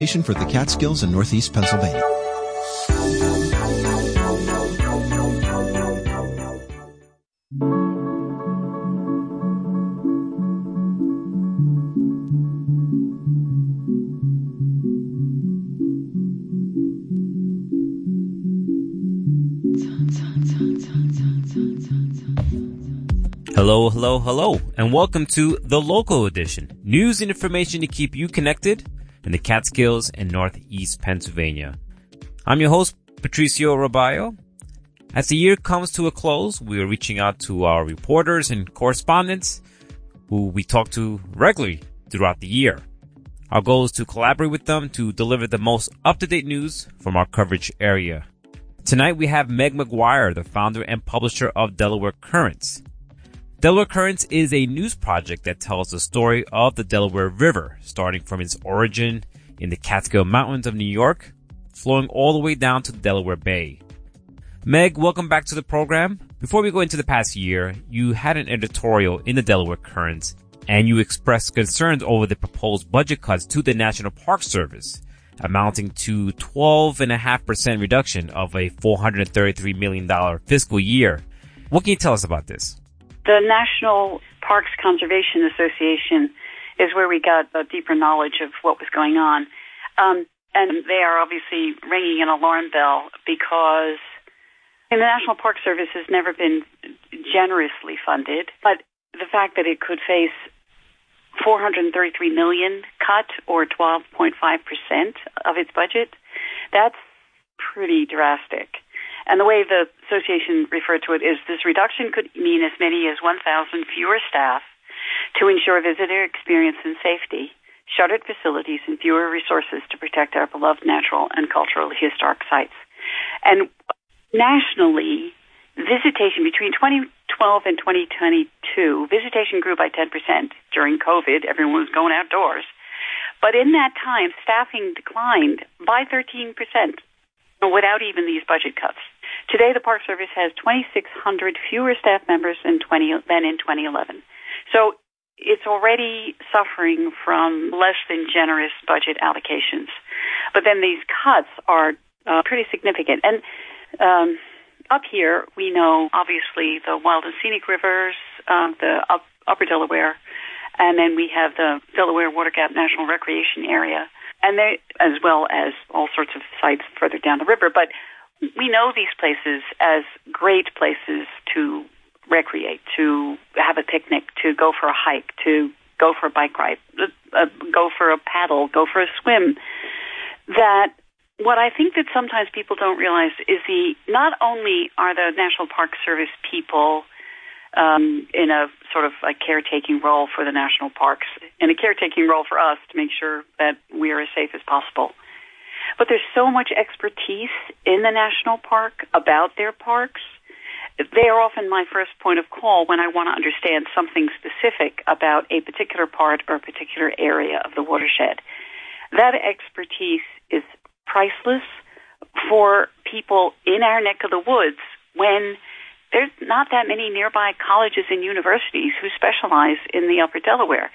for the Catskills in Northeast Pennsylvania. Hello, hello, hello, and welcome to the local edition. News and information to keep you connected in the Catskills and Northeast Pennsylvania. I'm your host, Patricio Robayo. As the year comes to a close, we are reaching out to our reporters and correspondents who we talk to regularly throughout the year. Our goal is to collaborate with them to deliver the most up-to-date news from our coverage area. Tonight we have Meg McGuire, the founder and publisher of Delaware Currents. Delaware Currents is a news project that tells the story of the Delaware River, starting from its origin in the Catskill Mountains of New York, flowing all the way down to the Delaware Bay. Meg, welcome back to the program. Before we go into the past year, you had an editorial in the Delaware Currents and you expressed concerns over the proposed budget cuts to the National Park Service, amounting to 12.5% reduction of a $433 million fiscal year. What can you tell us about this? The National Parks Conservation Association is where we got a deeper knowledge of what was going on. Um, and they are obviously ringing an alarm bell because the National Park Service has never been generously funded, but the fact that it could face 433 million cut or 12.5% of its budget, that's pretty drastic. And the way the association referred to it is this reduction could mean as many as 1,000 fewer staff to ensure visitor experience and safety, shuttered facilities, and fewer resources to protect our beloved natural and cultural historic sites. And nationally, visitation between 2012 and 2022, visitation grew by 10% during COVID. Everyone was going outdoors. But in that time, staffing declined by 13% without even these budget cuts. Today, the Park Service has 2,600 fewer staff members than, 20, than in 2011. So it's already suffering from less than generous budget allocations. But then these cuts are uh, pretty significant. And um, up here, we know obviously the wild and scenic rivers, uh, the up, upper Delaware, and then we have the Delaware Water Gap National Recreation Area, and they, as well as all sorts of sites further down the river. But we know these places as great places to recreate, to have a picnic, to go for a hike, to go for a bike ride, uh, go for a paddle, go for a swim. That what I think that sometimes people don't realize is the not only are the National Park Service people um, in a sort of a caretaking role for the national parks, in a caretaking role for us to make sure that we are as safe as possible but there's so much expertise in the national park about their parks. They are often my first point of call when I want to understand something specific about a particular part or a particular area of the watershed. That expertise is priceless for people in our neck of the woods when there's not that many nearby colleges and universities who specialize in the upper Delaware.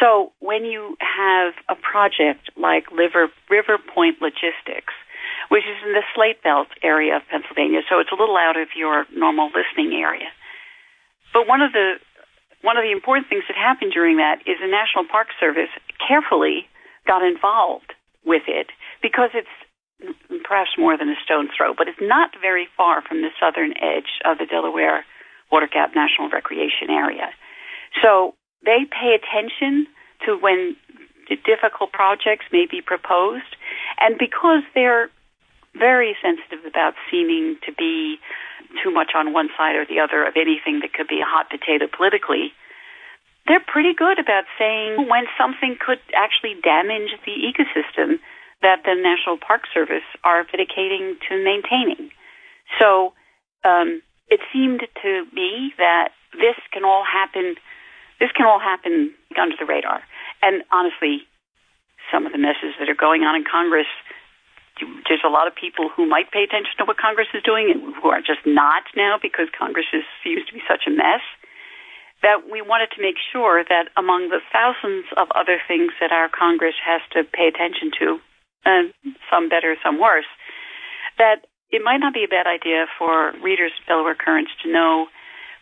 So when you have a project like River, River Point Logistics, which is in the Slate Belt area of Pennsylvania, so it's a little out of your normal listening area. But one of the one of the important things that happened during that is the National Park Service carefully got involved with it because it's perhaps more than a stone's throw, but it's not very far from the southern edge of the Delaware Water Gap National Recreation Area. So they pay attention to when difficult projects may be proposed, and because they're very sensitive about seeming to be too much on one side or the other of anything that could be a hot potato politically, they're pretty good about saying when something could actually damage the ecosystem that the National Park Service are dedicating to maintaining. So um, it seemed to me that this can all happen this can all happen under the radar. And honestly, some of the messes that are going on in Congress, there's a lot of people who might pay attention to what Congress is doing and who are just not now because Congress is, seems to be such a mess. That we wanted to make sure that among the thousands of other things that our Congress has to pay attention to, and some better, some worse, that it might not be a bad idea for readers of Delaware Currents to know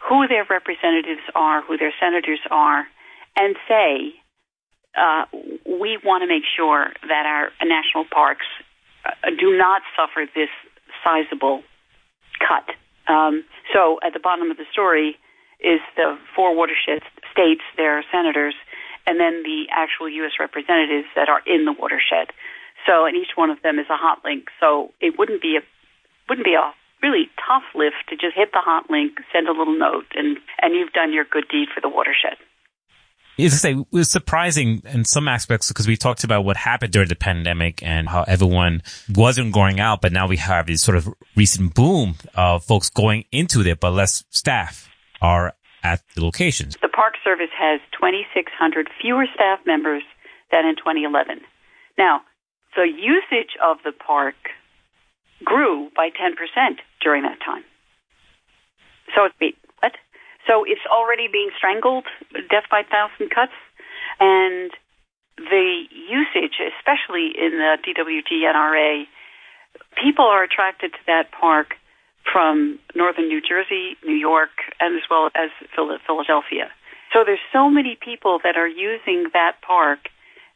who their representatives are, who their senators are, and say, uh, we want to make sure that our national parks uh, do not suffer this sizable cut. Um, so at the bottom of the story is the four watershed states, their senators, and then the actual U.S. representatives that are in the watershed. So, and each one of them is a hot link. So it wouldn't be a wouldn't be a really tough lift to just hit the hot link, send a little note, and and you've done your good deed for the watershed. As I say, it was surprising in some aspects because we talked about what happened during the pandemic and how everyone wasn't going out, but now we have this sort of recent boom of folks going into there, but less staff are at the locations. The Park Service has 2,600 fewer staff members than in 2011. Now, the usage of the park grew by 10% during that time. So it's what? So it's already being strangled, death by thousand cuts, and the usage, especially in the DWG NRA, people are attracted to that park from northern New Jersey, New York, and as well as Philadelphia. So there's so many people that are using that park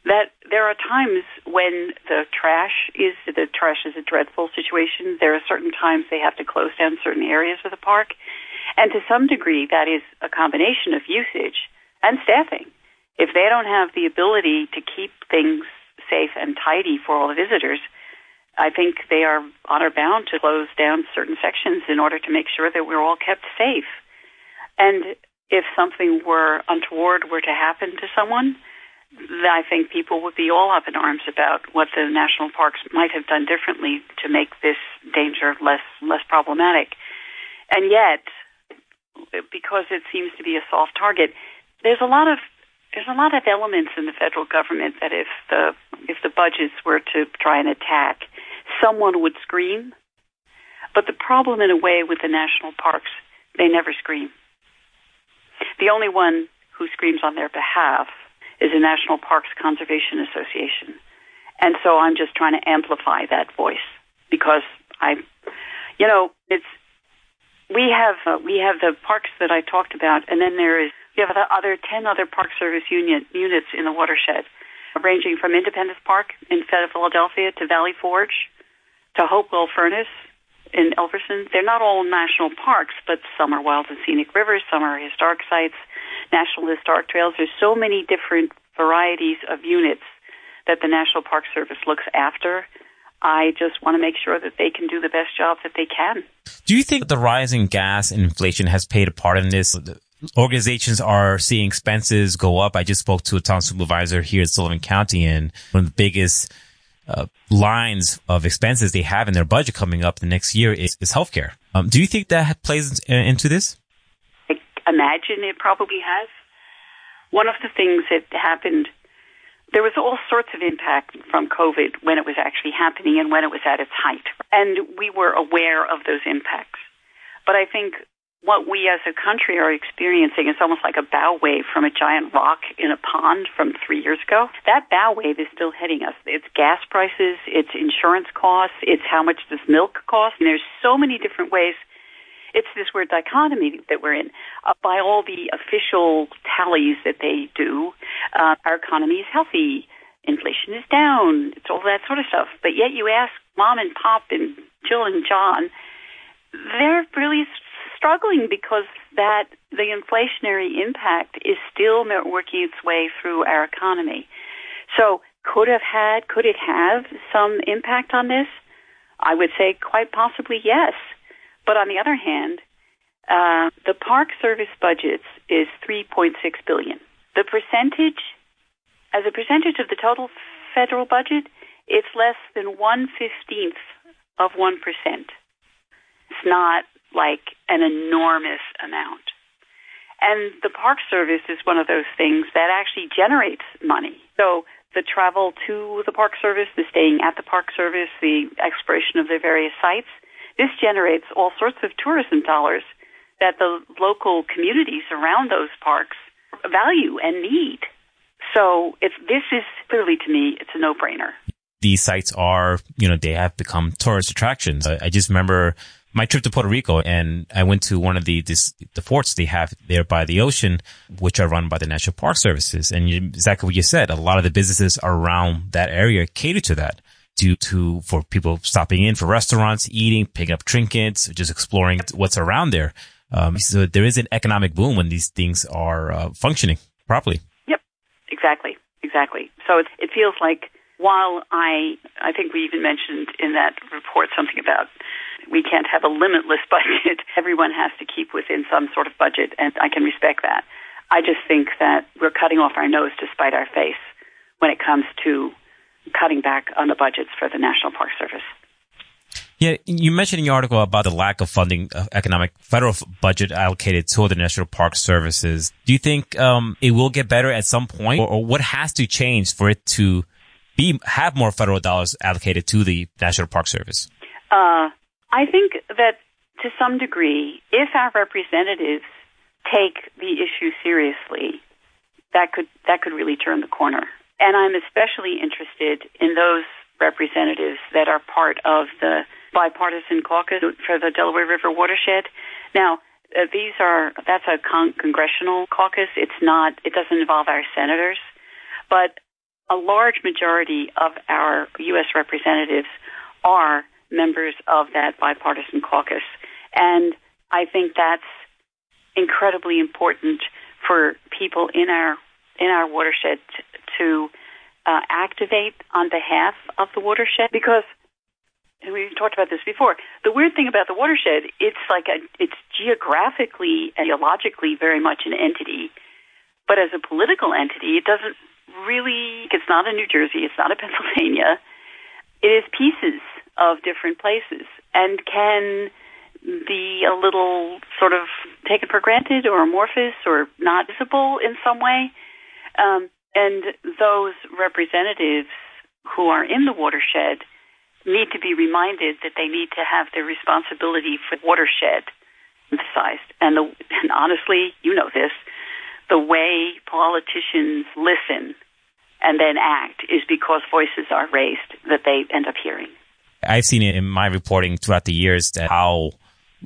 that there are times when the trash is the trash is a dreadful situation. There are certain times they have to close down certain areas of the park, and to some degree that is a combination of usage and staffing. If they don't have the ability to keep things safe and tidy for all the visitors, I think they are honor bound to close down certain sections in order to make sure that we're all kept safe. And if something were untoward were to happen to someone, I think people would be all up in arms about what the national parks might have done differently to make this danger less less problematic. And yet, because it seems to be a soft target, there's a lot of there's a lot of elements in the federal government that if the if the budgets were to try and attack, someone would scream. But the problem in a way with the national parks, they never scream. The only one who screams on their behalf is the National Parks Conservation Association. And so I'm just trying to amplify that voice because I, you know, it's, we have, uh, we have the parks that I talked about and then there is, we have the other 10 other Park Service union, units in the watershed, ranging from Independence Park in Philadelphia to Valley Forge to Hopewell Furnace in Elverson. They're not all national parks, but some are wild and scenic rivers, some are historic sites, national historic trails. There's so many different varieties of units that the National Park Service looks after. I just want to make sure that they can do the best job that they can. Do you think the rising gas and inflation has played a part in this? Organizations are seeing expenses go up. I just spoke to a town supervisor here in Sullivan County and one of the biggest uh, lines of expenses they have in their budget coming up the next year is, is healthcare. Um, do you think that plays into this? Imagine it probably has. One of the things that happened, there was all sorts of impact from COVID when it was actually happening and when it was at its height. And we were aware of those impacts. But I think what we as a country are experiencing is almost like a bow wave from a giant rock in a pond from three years ago. That bow wave is still hitting us. It's gas prices, it's insurance costs, it's how much does milk cost. And there's so many different ways. It's this weird dichotomy that we're in. Uh, by all the official tallies that they do, uh, our economy is healthy. Inflation is down. It's all that sort of stuff. But yet you ask mom and pop and Jill and John, they're really struggling because that the inflationary impact is still working its way through our economy. So could have had, could it have some impact on this? I would say quite possibly yes. But on the other hand, uh, the Park Service budget is 3.6 billion. The percentage, as a percentage of the total federal budget, it's less than one fifteenth of one percent. It's not like an enormous amount. And the Park Service is one of those things that actually generates money. So the travel to the Park Service, the staying at the Park Service, the exploration of their various sites, this generates all sorts of tourism dollars that the local communities around those parks value and need. So if this is clearly to me, it's a no-brainer these sites are, you know, they have become tourist attractions. I, just remember my trip to Puerto Rico and I went to one of the, this, the forts they have there by the ocean, which are run by the National Park Services. And you, exactly what you said, a lot of the businesses around that area cater to that due to, for people stopping in for restaurants, eating, picking up trinkets, just exploring what's around there. Um, so there is an economic boom when these things are uh, functioning properly. Yep, exactly, exactly. So it, it feels like while I, I think we even mentioned in that report something about we can't have a limitless budget. Everyone has to keep within some sort of budget, and I can respect that. I just think that we're cutting off our nose to spite our face when it comes to cutting back on the budgets for the National Park Service. Yeah, you mentioned in your article about the lack of funding, uh, economic federal budget allocated to the National Park Services. Do you think um, it will get better at some point, or, or, what has to change for it to be have more federal dollars allocated to the National Park Service? Uh, I think that to some degree, if our representatives take the issue seriously, that could that could really turn the corner. And I'm especially interested in those representatives that are part of the bipartisan caucus for the Delaware River watershed. Now, uh, these are that's a con- congressional caucus. It's not. It doesn't involve our senators, but a large majority of our U.S. representatives are members of that bipartisan caucus, and I think that's incredibly important for people in our in our watershed to uh, activate on behalf of the watershed because we talked about this before. The weird thing about the watershed, it's like a, it's geographically and geologically very much an entity, but as a political entity, it doesn't really. It's not a New Jersey. It's not a Pennsylvania. It is pieces of different places and can be a little sort of taken for granted or amorphous or not visible in some way. Um, and those representatives who are in the watershed need to be reminded that they need to have their responsibility for watershed emphasized. And, the, and honestly, you know this, the way politicians listen and then act is because voices are raised that they end up hearing. I've seen it in my reporting throughout the years that how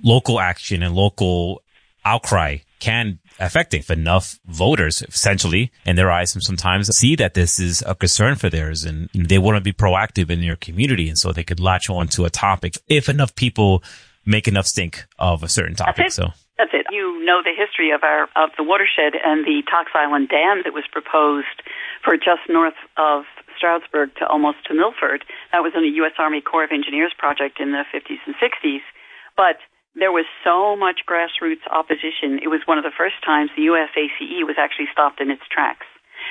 local action and local outcry can affect if enough voters essentially in their eyes sometimes see that this is a concern for theirs and they want to be proactive in your community and so they could latch on to a topic if enough people make enough stink of a certain topic. So that's it. You know the history of our of the watershed and the Tocks Island Dam that was proposed for just north of Stroudsburg to almost to Milford. That was in a U.S. Army Corps of Engineers project in the 50s and 60s. But there was so much grassroots opposition. It was one of the first times the USACE was actually stopped in its tracks.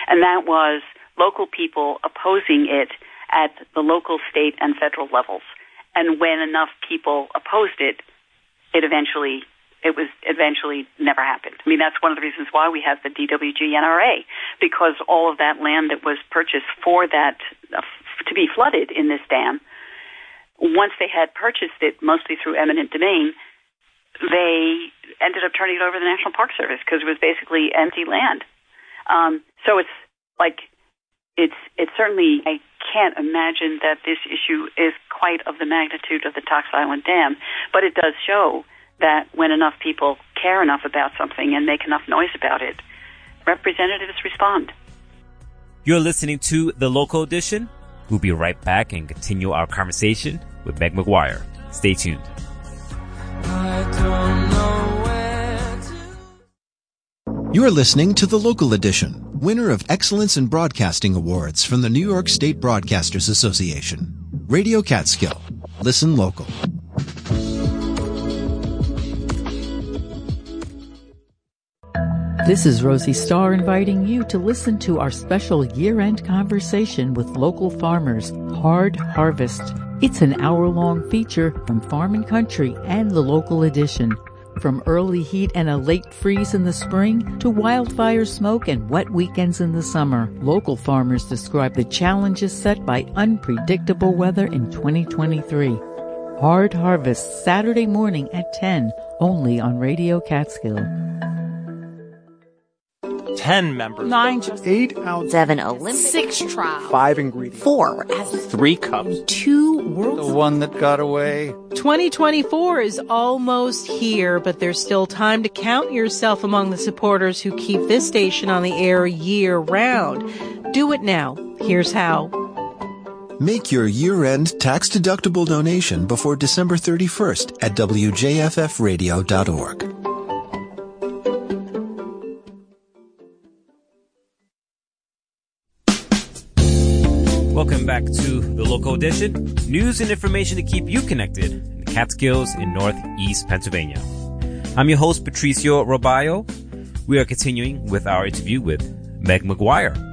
And that was local people opposing it at the local, state, and federal levels. And when enough people opposed it, it eventually it was eventually never happened. I mean, that's one of the reasons why we have the DWG NRA, because all of that land that was purchased for that uh, to be flooded in this dam, once they had purchased it, mostly through eminent domain, they ended up turning it over to the National Park Service because it was basically empty land. Um, so it's like it's it's certainly I can't imagine that this issue is quite of the magnitude of the Tocks Island Dam, but it does show that when enough people care enough about something and make enough noise about it, representatives respond. You're listening to the local edition. We'll be right back and continue our conversation with Meg McGuire. Stay tuned. You are listening to the local edition, winner of Excellence in Broadcasting Awards from the New York State Broadcasters Association. Radio Catskill. Listen local. This is Rosie Starr inviting you to listen to our special year-end conversation with local farmers, Hard Harvest. It's an hour-long feature from Farm and Country and the local edition. From early heat and a late freeze in the spring to wildfire smoke and wet weekends in the summer, local farmers describe the challenges set by unpredictable weather in 2023. Hard Harvest, Saturday morning at 10, only on Radio Catskill. 10 members. 9 8 ounces. 7 Olympic. 6 trial. 5 ingredients. 4 3 cups. 2 world. The one that got away. 2024 is almost here, but there's still time to count yourself among the supporters who keep this station on the air year round. Do it now. Here's how. Make your year-end tax-deductible donation before December 31st at wjffradio.org. Welcome back to the local edition. News and information to keep you connected in the Catskills in Northeast Pennsylvania. I'm your host, Patricio Robayo. We are continuing with our interview with Meg McGuire.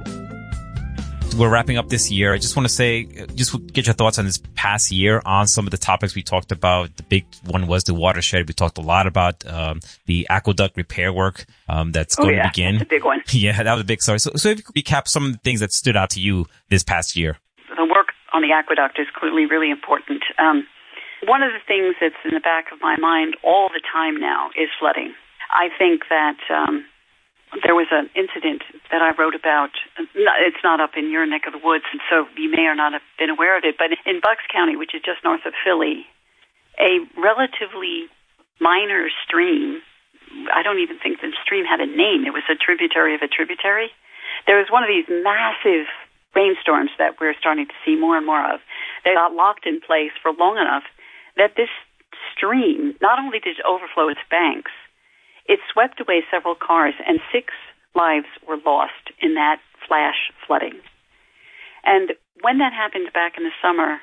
We're wrapping up this year. I just want to say, just get your thoughts on this past year on some of the topics we talked about. The big one was the watershed. We talked a lot about um, the aqueduct repair work um, that's Oh, going yeah, to begin. that's a big one. Yeah, that was a big story. So, so if you could recap some of the things that stood out to you this past year. the work on the aqueduct is clearly really important. Um, one of the things that's in the back of my mind all the time now is flooding. I think that um, there was an incident that I wrote about. It's not up in your neck of the woods, and so you may or not have been aware of it. But in Bucks County, which is just north of Philly, a relatively minor stream. I don't even think the stream had a name. It was a tributary of a tributary. There was one of these massive rainstorms that we're starting to see more and more of. They got locked in place for long enough that this stream not only did it overflow its banks, it swept away several cars and six lives were lost in that flash flooding. And when that happened back in the summer,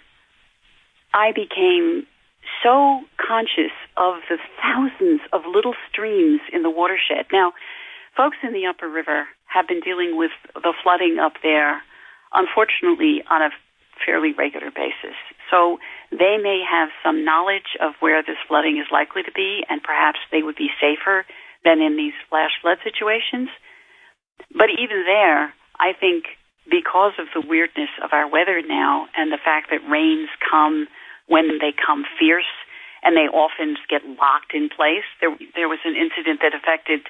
I became so conscious of the thousands of little streams in the watershed. Now, folks in the upper river have been dealing with the flooding up there, unfortunately, on a fairly regular basis. So they may have some knowledge of where this flooding is likely to be, and perhaps they would be safer than in these flash flood situations. But even there, I think because of the weirdness of our weather now and the fact that rains come when they come fierce and they often get locked in place. There, there was an incident that affected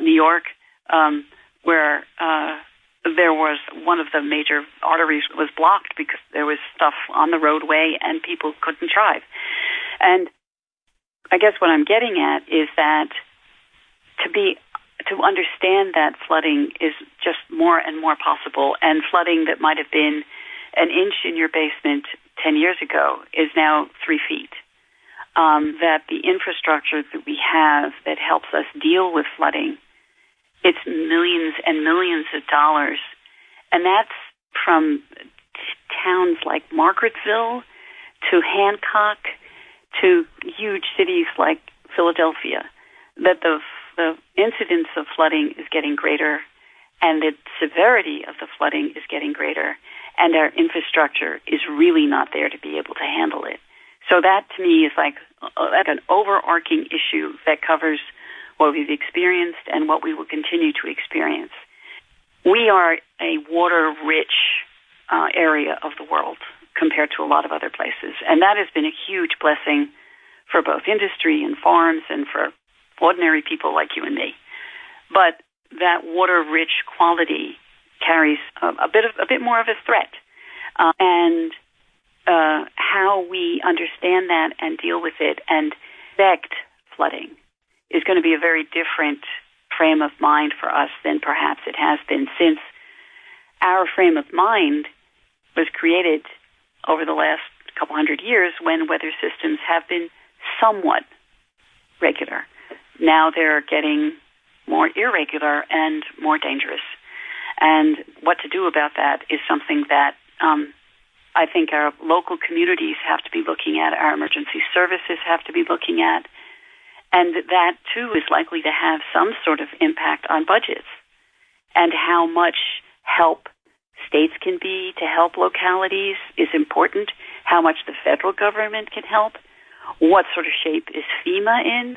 New York um, where uh, there was one of the major arteries was blocked because there was stuff on the roadway and people couldn't drive. And I guess what I'm getting at is that to be to understand that flooding is just more and more possible, and flooding that might have been an inch in your basement 10 years ago is now three feet. Um, that the infrastructure that we have that helps us deal with flooding, it's millions and millions of dollars. And that's from t- towns like Margaretville to Hancock to huge cities like Philadelphia. That the the incidence of flooding is getting greater and the severity of the flooding is getting greater and our infrastructure is really not there to be able to handle it. So that to me is like, like an overarching issue that covers what we've experienced and what we will continue to experience. We are a water rich uh, area of the world compared to a lot of other places. And that has been a huge blessing for both industry and farms and for ordinary people like you and me. But that water-rich quality carries a, a bit of a bit more of a threat, uh, and uh, how we understand that and deal with it and expect flooding is going to be a very different frame of mind for us than perhaps it has been since our frame of mind was created over the last couple hundred years when weather systems have been somewhat regular now they're getting more irregular and more dangerous. And what to do about that is something that um, I think our local communities have to be looking at, our emergency services have to be looking at, and that too is likely to have some sort of impact on budgets and how much help states can be to help localities is important, how much the federal government can help, what sort of shape is FEMA in,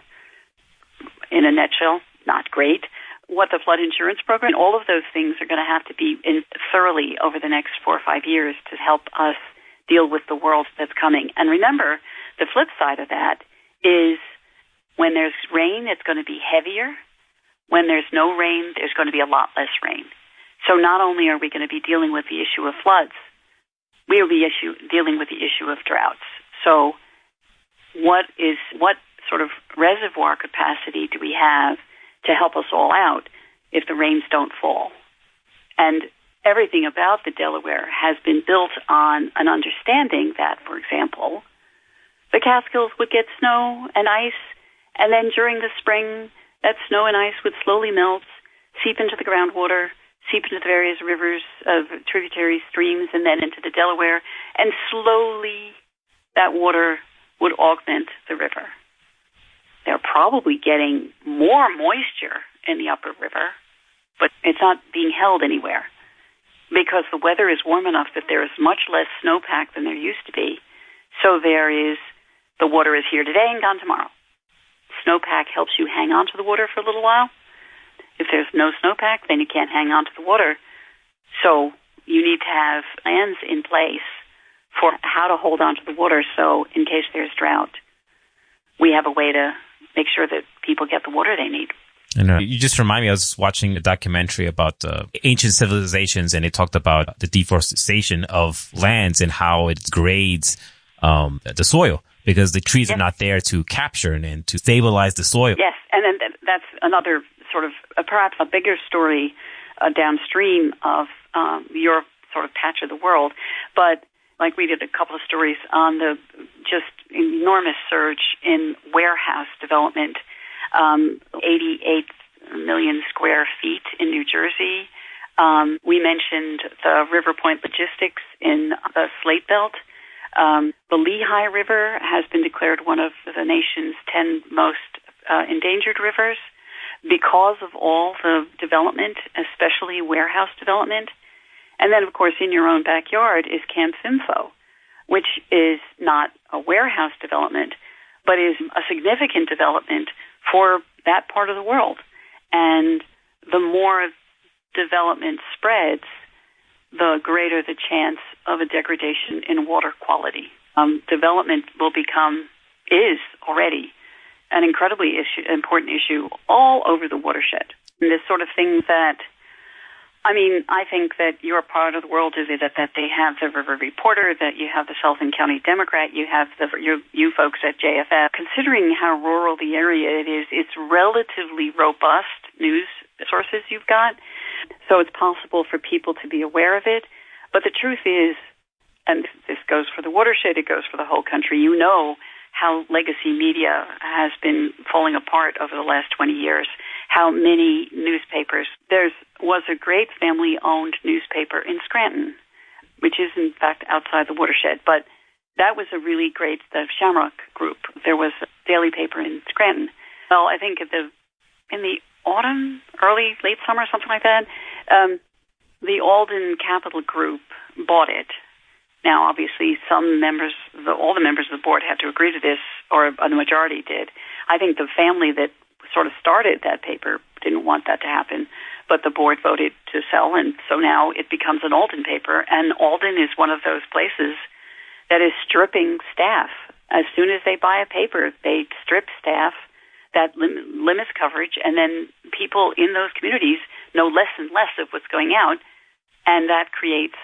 in a nutshell, not great. What the flood insurance program, all of those things are going to have to be in thoroughly over the next four or five years to help us deal with the world that's coming. And remember, the flip side of that is when there's rain, it's going to be heavier. when there's no rain, there's going to be a lot less rain. So not only are we going to be dealing with the issue of floods, we will be issue, dealing with the issue of droughts. So what is what sort of reservoir capacity do we have to help us all out if the rains don't fall? And everything about the Delaware has been built on an understanding that, for example, the Catskills would get snow and ice, and then during the spring, that snow and ice would slowly melt, seep into the groundwater, seep into the various rivers of tributary streams, and then into the Delaware, and slowly that water would augment the river. They're probably getting more moisture in the upper river, but it's not being held anywhere because the weather is warm enough that there is much less snowpack than there used to be. So there is the water is here today and gone tomorrow. Snowpack helps you hang on to the water for a little while. If there's no snowpack, then you can't hang on to the water. So you need to have plans in place for how to hold on to the water so in case there's drought, we have a way to make sure that people get the water they need. And uh, you just remind me, I was watching a documentary about uh, ancient civilizations and it talked about the deforestation of lands and how it grades um, the soil because the trees yes. are not there to capture and, to stabilize the soil. Yes, and then that's another sort of uh, perhaps a bigger story uh, downstream of um, your sort of patch of the world. But like we did a couple of stories on the just enormous surge in warehouse development, um, 88 million square feet in New Jersey. Um, we mentioned the River Point Logistics in the Slate Belt. Um, the Lehigh River has been declared one of the nation's 10 most uh, endangered rivers because of all the development, especially warehouse development. And then, of course, in your own backyard is Camp Fimfo, which is not a warehouse development, but is a significant development for that part of the world. And the more development spreads, the greater the chance of a degradation in water quality. Um, development will become, is already, an incredibly issue, important issue all over the watershed. And this sort of thing that I mean, I think that your part of the world is that that they have the River Reporter, that you have the Sullivan County Democrat, you have the you, you folks at JFF. Considering how rural the area it is, it's relatively robust news sources you've got, so it's possible for people to be aware of it. But the truth is, and this goes for the watershed, it goes for the whole country. You know how legacy media has been falling apart over the last 20 years how many newspapers. There was a great family owned newspaper in Scranton, which is in fact outside the watershed, but that was a really great, the Shamrock Group. There was a daily paper in Scranton. Well, I think the, in the autumn, early, late summer, something like that, um, the Alden Capital Group bought it. Now, obviously, some members, the, all the members of the board had to agree to this, or a majority did. I think the family that sort of started that paper didn't want that to happen, but the board voted to sell, and so now it becomes an Alden paper. And Alden is one of those places that is stripping staff. As soon as they buy a paper, they strip staff. That lim- limits coverage, and then people in those communities know less and less of what's going out, and that creates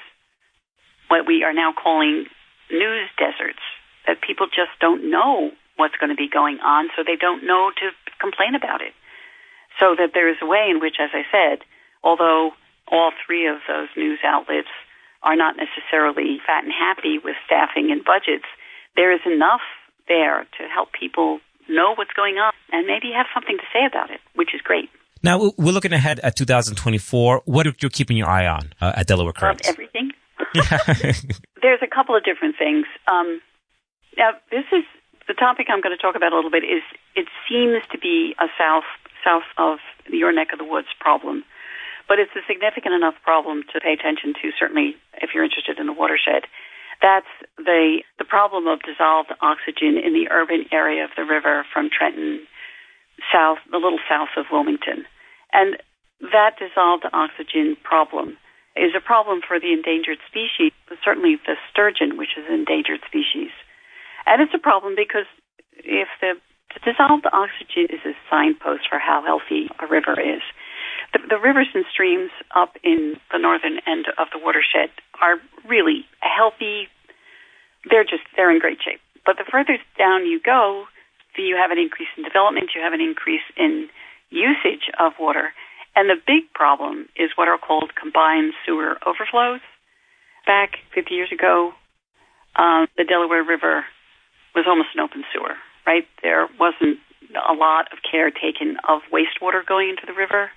what we are now calling news deserts. That people just don't know what's going to be going on, so they don't know to complain about it. So that there is a way in which, as I said, although all three of those news outlets are not necessarily fat and happy with staffing and budgets, there is enough there to help people know what's going on and maybe have something to say about it, which is great. Now we're looking ahead at 2024. What are you keeping your eye on uh, at Delaware Currents? everything. There's a couple of different things. Um, now this is the topic I'm going to talk about a little bit is it seems to be a south south of your neck of the woods problem, but it's a significant enough problem to pay attention to. Certainly, if you're interested in the watershed, that's the the problem of dissolved oxygen in the urban area of the river from Trenton south, a little south of Wilmington, and that dissolved oxygen problem is a problem for the endangered species, certainly the sturgeon, which is an endangered species. And it's a problem because if the dissolved oxygen is a signpost for how healthy a river is. The, the rivers and streams up in the northern end of the watershed are really healthy. They're just, they're in great shape. But the further down you go, you have an increase in development, you have an increase in usage of water. And the big problem is what are called combined sewer overflows. Back 50 years ago, um, the Delaware River was almost an open sewer, right? There wasn't a lot of care taken of wastewater going into the river.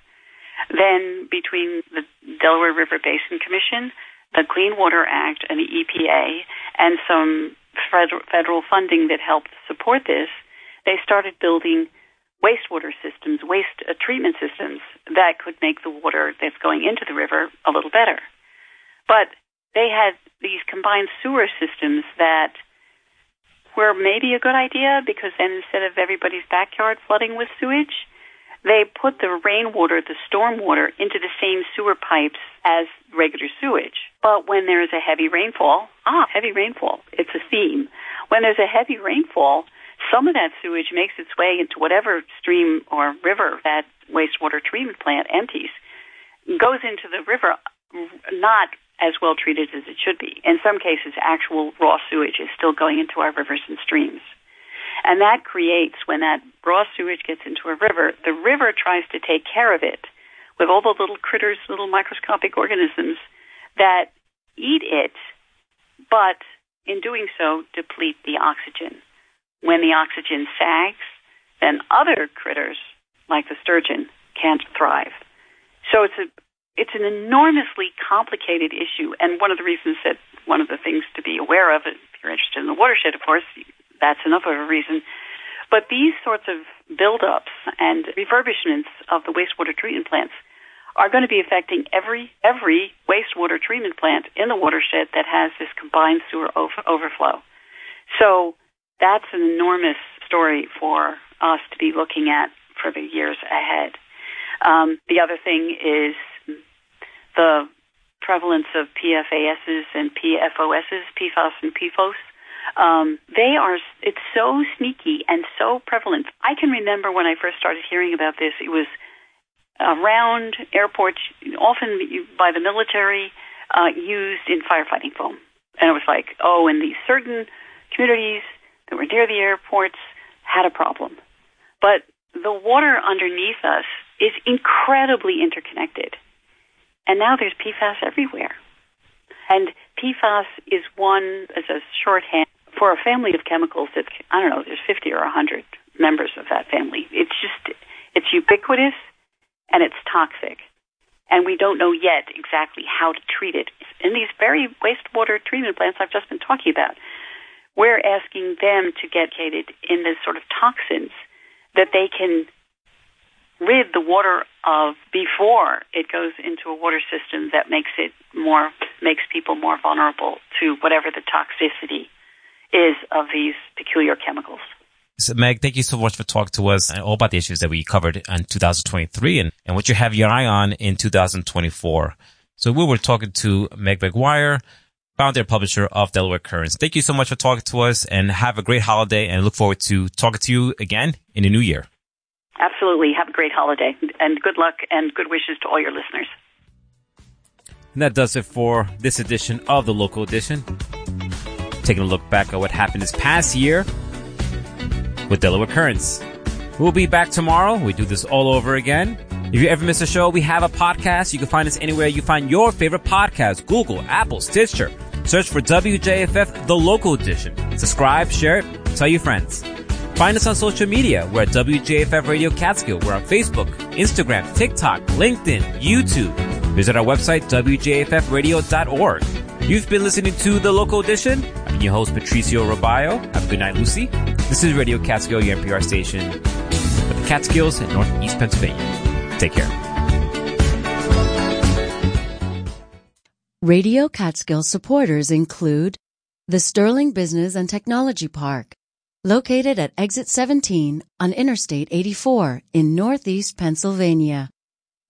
Then between the Delaware River Basin Commission, the Clean Water Act, and the EPA, and some federal funding that helped support this, they started building wastewater systems, waste uh, treatment systems that could make the water that's going into the river a little better. But they had these combined sewer systems that were maybe a good idea because then instead of everybody's backyard flooding with sewage, they put the rainwater, the storm water, into the same sewer pipes as regular sewage. But when there is a heavy rainfall, ah, heavy rainfall, it's a theme. When there's a heavy rainfall, some of that sewage makes its way into whatever stream or river that wastewater treatment plant empties, goes into the river not as well treated as it should be. In some cases, actual raw sewage is still going into our rivers and streams. And that creates, when that raw sewage gets into a river, the river tries to take care of it with all the little critters, little microscopic organisms that eat it, but in doing so, deplete the oxygen. When the oxygen sags, then other critters, like the sturgeon, can't thrive. So it's a it's an enormously complicated issue, and one of the reasons that one of the things to be aware of, if you're interested in the watershed, of course, that's enough of a reason. But these sorts of buildups and refurbishments of the wastewater treatment plants are going to be affecting every every wastewater treatment plant in the watershed that has this combined sewer over- overflow. So that's an enormous story for us to be looking at for the years ahead. Um, the other thing is the prevalence of PFASs and PFOSs, PFAS and PFOS. Um, they are, it's so sneaky and so prevalent. I can remember when I first started hearing about this, it was around airports, often by the military, uh, used in firefighting foam. And it was like, oh, in these certain communities that were near the airports had a problem. But the water underneath us is incredibly interconnected. And now there's PFAS everywhere. And PFAS is one, as a shorthand, for a family of chemicals that, I don't know, there's 50 or 100 members of that family. It's just, it's ubiquitous and it's toxic. And we don't know yet exactly how to treat it. In these very wastewater treatment plants I've just been talking about, we're asking them to get cated in the sort of toxins that they can rid the water of before it goes into a water system that makes it more makes people more vulnerable to whatever the toxicity is of these peculiar chemicals. So Meg, thank you so much for talking to us and all about the issues that we covered in 2023 and, and what you have your eye on in 2024. So we were talking to Meg McGuire, founder and publisher of Delaware Currents. Thank you so much for talking to us and have a great holiday and look forward to talking to you again in the new year. Absolutely. Have a great holiday and good luck and good wishes to all your listeners. And that does it for this edition of the local edition. Taking a look back at what happened this past year with Delaware Currents. We'll be back tomorrow. We do this all over again. If you ever miss a show, we have a podcast. You can find us anywhere you find your favorite podcast. Google, Apple, Stitcher. Search for WJFF, the local edition. Subscribe, share it, tell your friends. Find us on social media. We're at WJFF Radio Catskill. We're on Facebook, Instagram, TikTok, LinkedIn, YouTube. Visit our website, WJFFradio.org. You've been listening to The Local Edition. I'm your host, Patricio Robayo. Have a good night, Lucy. This is Radio Catskill, your NPR station for the Catskills in Northeast Pennsylvania. Take care. Radio Catskill supporters include the Sterling Business and Technology Park, located at Exit 17 on Interstate 84 in Northeast Pennsylvania,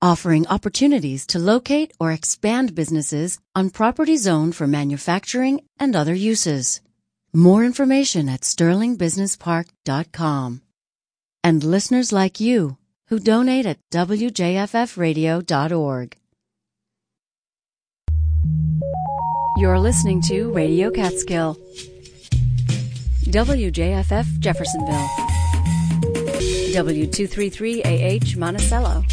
offering opportunities to locate or expand businesses on property zoned for manufacturing and other uses. More information at sterlingbusinesspark.com. And listeners like you who donate at wjffradio.org. You're listening to Radio Catskill. WJFF Jeffersonville. W233AH Monticello.